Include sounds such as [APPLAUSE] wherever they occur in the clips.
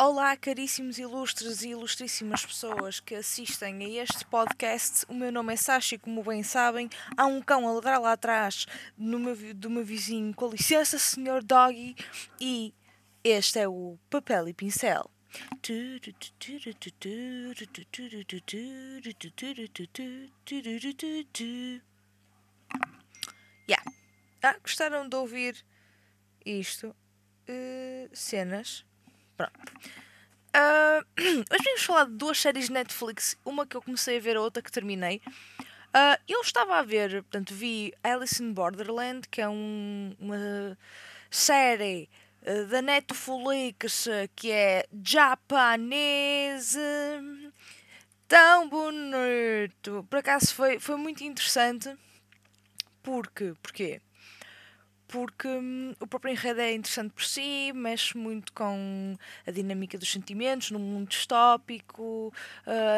Olá, caríssimos ilustres e ilustríssimas pessoas que assistem a este podcast. O meu nome é Sasha e, como bem sabem, há um cão a ladrar lá atrás meu, do meu vizinho. Com licença, senhor Doggy. E este é o Papel e Pincel. Yeah. Ah, gostaram de ouvir isto? Uh, cenas Pronto. Uh, [CLEARS THROAT] hoje vamos falar de duas séries de Netflix, uma que eu comecei a ver, a outra que terminei. Uh, eu estava a ver, portanto, vi Alice in Borderland, que é um, uma série uh, da Netflix que é japonesa. Tão bonito! Por acaso foi, foi muito interessante. Porque, porquê? Porque hum, o próprio enredo é interessante por si, mexe muito com a dinâmica dos sentimentos num mundo distópico,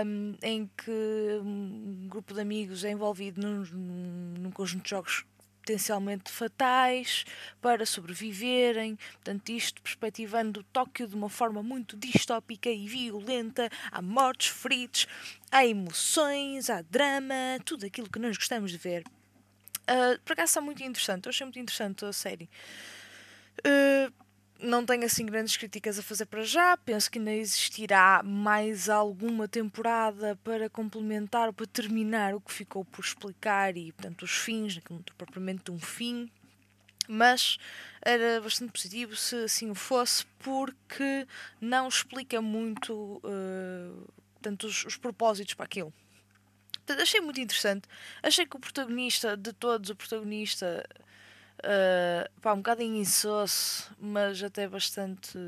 hum, em que um grupo de amigos é envolvido num, num conjunto de jogos potencialmente fatais para sobreviverem. Portanto, isto perspectivando Tóquio de uma forma muito distópica e violenta. Há mortes, feridos, há emoções, há drama, tudo aquilo que nós gostamos de ver. Uh, por acaso está muito interessante, eu achei muito interessante a série. Uh, não tenho assim grandes críticas a fazer para já. Penso que ainda existirá mais alguma temporada para complementar para terminar o que ficou por explicar e, portanto, os fins, não propriamente um fim. Mas era bastante positivo se assim o fosse, porque não explica muito uh, portanto, os, os propósitos para aquilo achei muito interessante. Achei que o protagonista, de todos, o protagonista, uh, pá, um bocado insosso, mas até bastante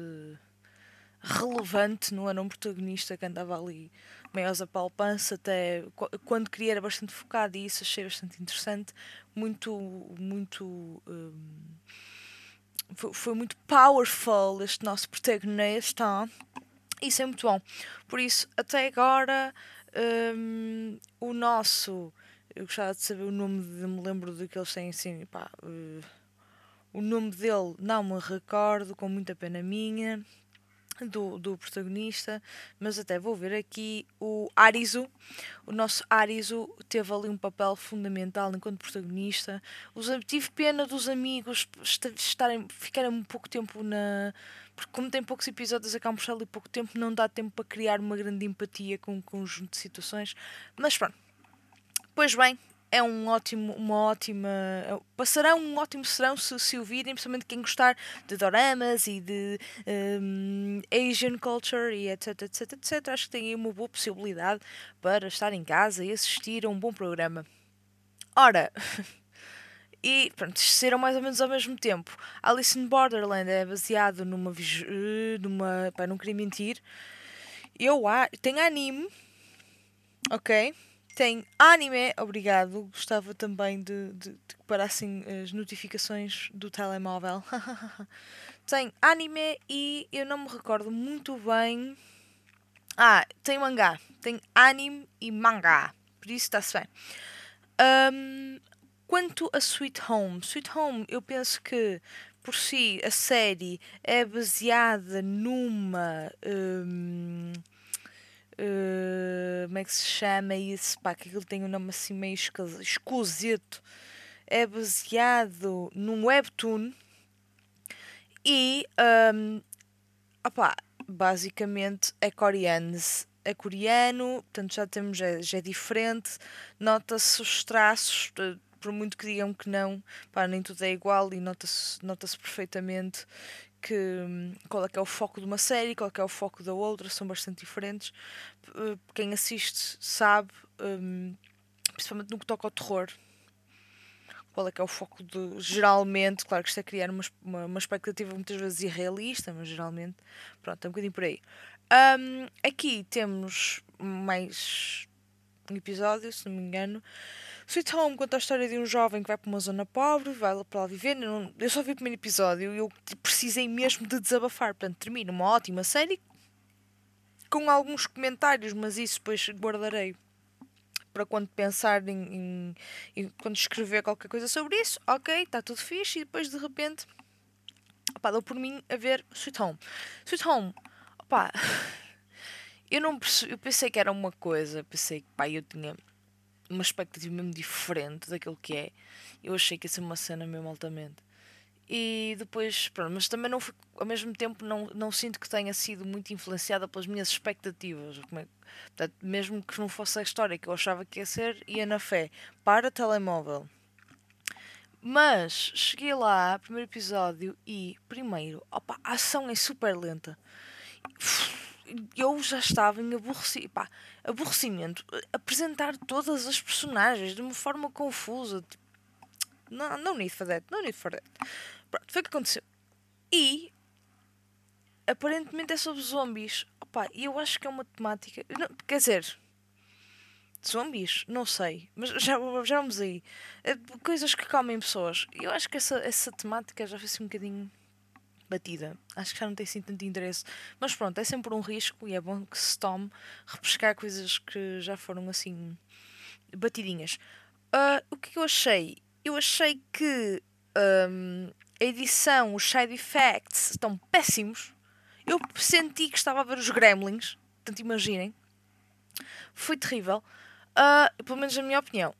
relevante, não era um protagonista que andava ali maiores a palpança, até quando queria era bastante focado e isso achei bastante interessante, muito, muito. Um, foi, foi muito powerful este nosso protagonista. Isso é muito bom. Por isso, até agora, um, o nosso, eu gostava de saber o nome, de, me lembro do que eles têm assim, pá, uh, o nome dele não me recordo, com muita pena minha, do, do protagonista, mas até vou ver aqui o Arizu. O nosso Arizu teve ali um papel fundamental enquanto protagonista. Os, tive pena dos amigos estarem, ficarem um pouco tempo na porque como tem poucos episódios, acabam por estar ali pouco tempo, não dá tempo para criar uma grande empatia com um conjunto de situações. Mas pronto. Pois bem, é um ótimo, uma ótima. Passará um ótimo serão se, se o virem, principalmente quem gostar de doramas e de um, Asian culture e etc, etc, etc. Acho que tem aí uma boa possibilidade para estar em casa e assistir a um bom programa. Ora, [LAUGHS] E pronto, serão mais ou menos ao mesmo tempo. Alice in Borderland é baseado numa. Eh, numa pá, não queria mentir. Eu há. Tem anime. Ok? Tem anime. Obrigado. Gostava também de, de, de que parassem as notificações do telemóvel. [LAUGHS] tem anime e eu não me recordo muito bem. Ah, tem mangá. Tem anime e mangá. Por isso está-se bem. Um, Quanto a Sweet Home, Sweet Home, eu penso que por si a série é baseada numa. Um, hum, como é que se chama isso? Pá, que aquilo tem um nome assim meio esquisito. É baseado num webtoon e. Um, opá, basicamente é coreano. É coreano, portanto já temos, já, já é diferente, nota-se os traços por muito que digam que não, pá, nem tudo é igual e nota-se nota perfeitamente que hum, qual é que é o foco de uma série, qual é que é o foco da outra, são bastante diferentes. Eh, quem assiste sabe, um, principalmente no que toca ao terror, qual é que é o foco de. Geralmente, claro que isto é criar uma, uma, uma expectativa muitas vezes irrealista, mas geralmente, pronto, é um bocadinho por aí. Um, aqui temos mais um episódio, se não me engano, Sweet Home conta a história de um jovem que vai para uma zona pobre, vai lá para lá viver. Eu, eu só vi o primeiro episódio e eu precisei mesmo de desabafar. Portanto, termina uma ótima série com alguns comentários, mas isso depois guardarei para quando pensar em, em, em, quando escrever qualquer coisa sobre isso, ok, está tudo fixe, e depois de repente opá, dou por mim a ver Sweet Home. Sweet Home opá, [LAUGHS] eu não eu pensei que era uma coisa, pensei que pá, eu tinha uma expectativa mesmo diferente daquilo que é. Eu achei que ia ser uma cena mesmo altamente. E depois, pronto, mas também não fui, ao mesmo tempo não, não sinto que tenha sido muito influenciada pelas minhas expectativas. É, portanto, mesmo que não fosse a história que eu achava que ia ser, ia na fé. Para telemóvel. Mas cheguei lá, primeiro episódio, e primeiro, opa, a ação é super lenta. Eu já estava em aborreci, pá, aborrecimento. Apresentar todas as personagens de uma forma confusa. Tipo, não, não need for that, não need for that. Pronto, foi o que aconteceu. E aparentemente é sobre zombies. Opa, e eu acho que é uma temática. Não, quer dizer, zombies? Não sei. Mas já, já vamos aí. É, coisas que comem pessoas. Eu acho que essa, essa temática já foi assim um bocadinho batida. Acho que já não tem assim tanto interesse. Mas pronto, é sempre um risco e é bom que se tome repescar coisas que já foram assim batidinhas. Uh, o que, é que eu achei? Eu achei que um, a edição, os side effects estão péssimos. Eu senti que estava a ver os gremlins. Portanto, imaginem. Foi terrível. Uh, pelo menos na minha opinião.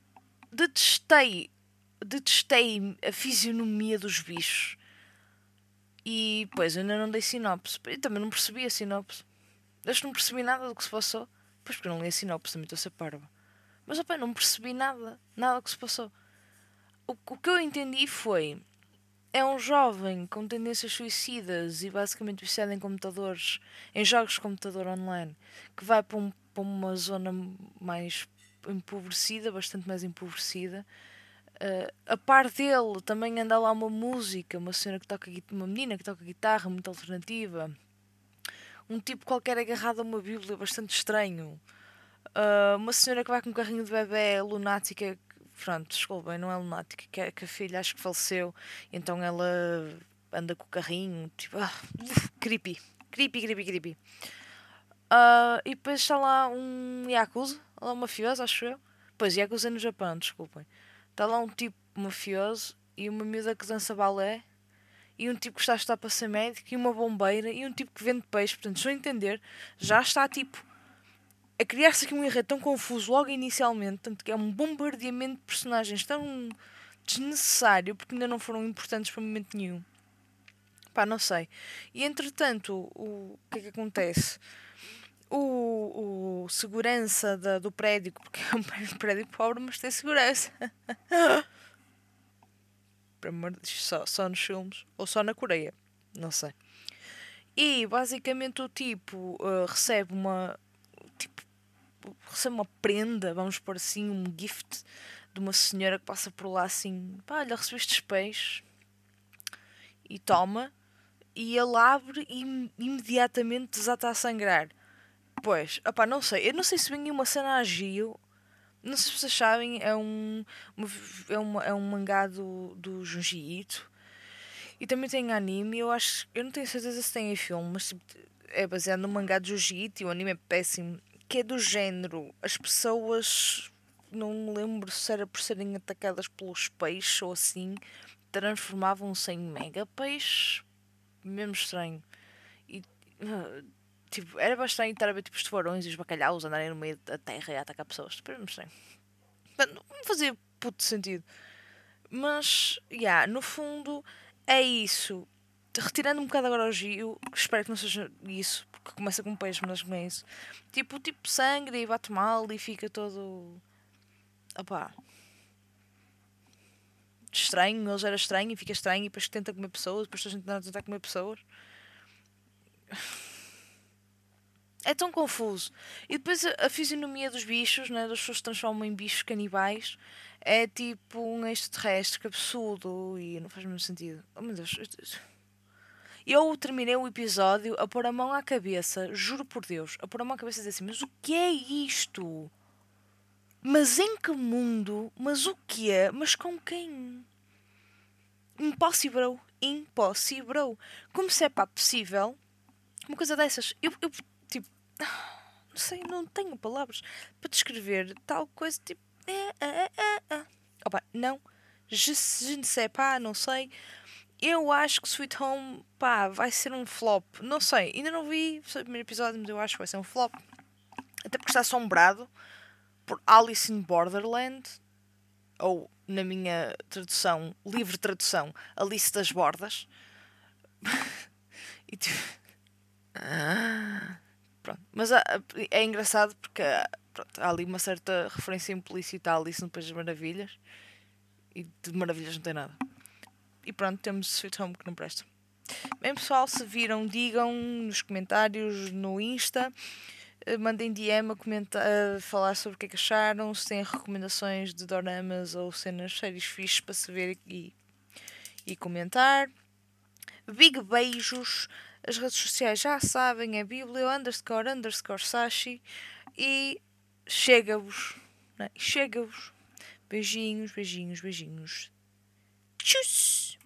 Detestei, detestei a fisionomia dos bichos. E, pois, ainda não dei sinopse. Eu também não percebi a sinopse. Acho que não percebi nada do que se passou. Pois, porque eu não li a sinopse, também estou a ser parva. Mas, opa, não percebi nada. Nada do que se passou. O, o que eu entendi foi... É um jovem com tendências suicidas e basicamente viciado em computadores, em jogos de computador online, que vai para, um, para uma zona mais empobrecida, bastante mais empobrecida. Uh, a par dele também anda lá uma música, uma senhora que toca uma menina que toca guitarra muito alternativa, um tipo qualquer agarrado a uma bíblia bastante estranho, uh, uma senhora que vai com um carrinho de bebê lunática, pronto, desculpem, não é lunática, que, é, que a filha acho que faleceu, então ela anda com o carrinho, tipo, ah, [LAUGHS] creepy, creepy, creepy, creepy. Uh, e depois está lá um Yakuza, lá um mafioso, acho eu. Pois, Yakuza no Japão, desculpem. Está lá um tipo mafioso e uma miúda que dança balé e um tipo que está a estar para ser médico e uma bombeira e um tipo que vende peixe. Portanto, estou a entender, já está tipo a criar-se aqui um enredo tão confuso logo inicialmente, tanto que é um bombardeamento de personagens tão desnecessário porque ainda não foram importantes para momento nenhum. Pá, não sei. E entretanto, o, o que é que acontece? O, o segurança do prédio, porque é um [LAUGHS] prédio pobre, mas tem segurança. só, só nos filmes, ou só na Coreia, não sei. E basicamente o tipo uh, recebe uma. Tipo, recebe uma prenda, vamos por assim, um gift de uma senhora que passa por lá assim: pá, olha, recebeste peixes. E toma. E ele abre e imediatamente desata a sangrar. Pois, opá, não sei. Eu não sei se vem uma cena a Gio. Não sei se vocês sabem, é um, é uma, é um mangá do, do Junji Ito. E também tem anime. Eu acho. Eu não tenho certeza se tem em filme, mas tipo, é baseado no mangá de Junji Ito e o anime é péssimo. Que é do género. As pessoas. Não me lembro se era por serem atacadas pelos peixes ou assim. Transformavam-se em mega peixes. Mesmo estranho. E. Uh, Tipo, era bastante estar a ver tipo, os tubarões e os bacalhaus andarem no meio da terra e a atacar pessoas. Tipo, era estranho. Não fazia puto sentido. Mas, yeah, no fundo, é isso. Retirando um bocado agora o Gio, espero que não seja isso, porque começa com peixe, mas não é isso. Tipo, tipo sangue e bate mal e fica todo. Opá. Estranho, ele já era estranho e fica estranho e depois tenta comer pessoas, depois a gente tenta comer pessoas. É tão confuso. E depois a, a fisionomia dos bichos, né, das pessoas se transformam em bichos canibais, é tipo um extraterrestre absurdo e não faz muito sentido. Oh meu Deus. Eu terminei o episódio a pôr a mão à cabeça, juro por Deus, a pôr a mão à cabeça e dizer assim: Mas o que é isto? Mas em que mundo? Mas o que é? Mas com quem? Impossível. Impossível. Como se é pá possível uma coisa dessas? Eu, eu não sei, não tenho palavras para descrever tal coisa tipo. É, é, é, é. Opa, não. Je, je ne sais pas, não sei. eu acho que Sweet Home, pá, vai ser um flop. Não sei, ainda não vi o primeiro episódio, mas eu acho que vai ser um flop. Até porque está assombrado por Alice in Borderland, ou na minha tradução, livre tradução, Alice das Bordas. [LAUGHS] e tipo. Mas ah, é engraçado porque pronto, há ali uma certa referência implícita a Alice no País das Maravilhas. E de maravilhas não tem nada. E pronto, temos Sweet Home que não presta. Bem, pessoal, se viram, digam nos comentários no Insta. Eh, mandem DM a, comentar, a falar sobre o que é que acharam, se têm recomendações de doramas ou cenas séries fixes para se ver e, e comentar. Big beijos. As redes sociais já sabem, é biblio underscore underscore sashi. E chega-vos. Né? Chega-vos. Beijinhos, beijinhos, beijinhos. Tchuss!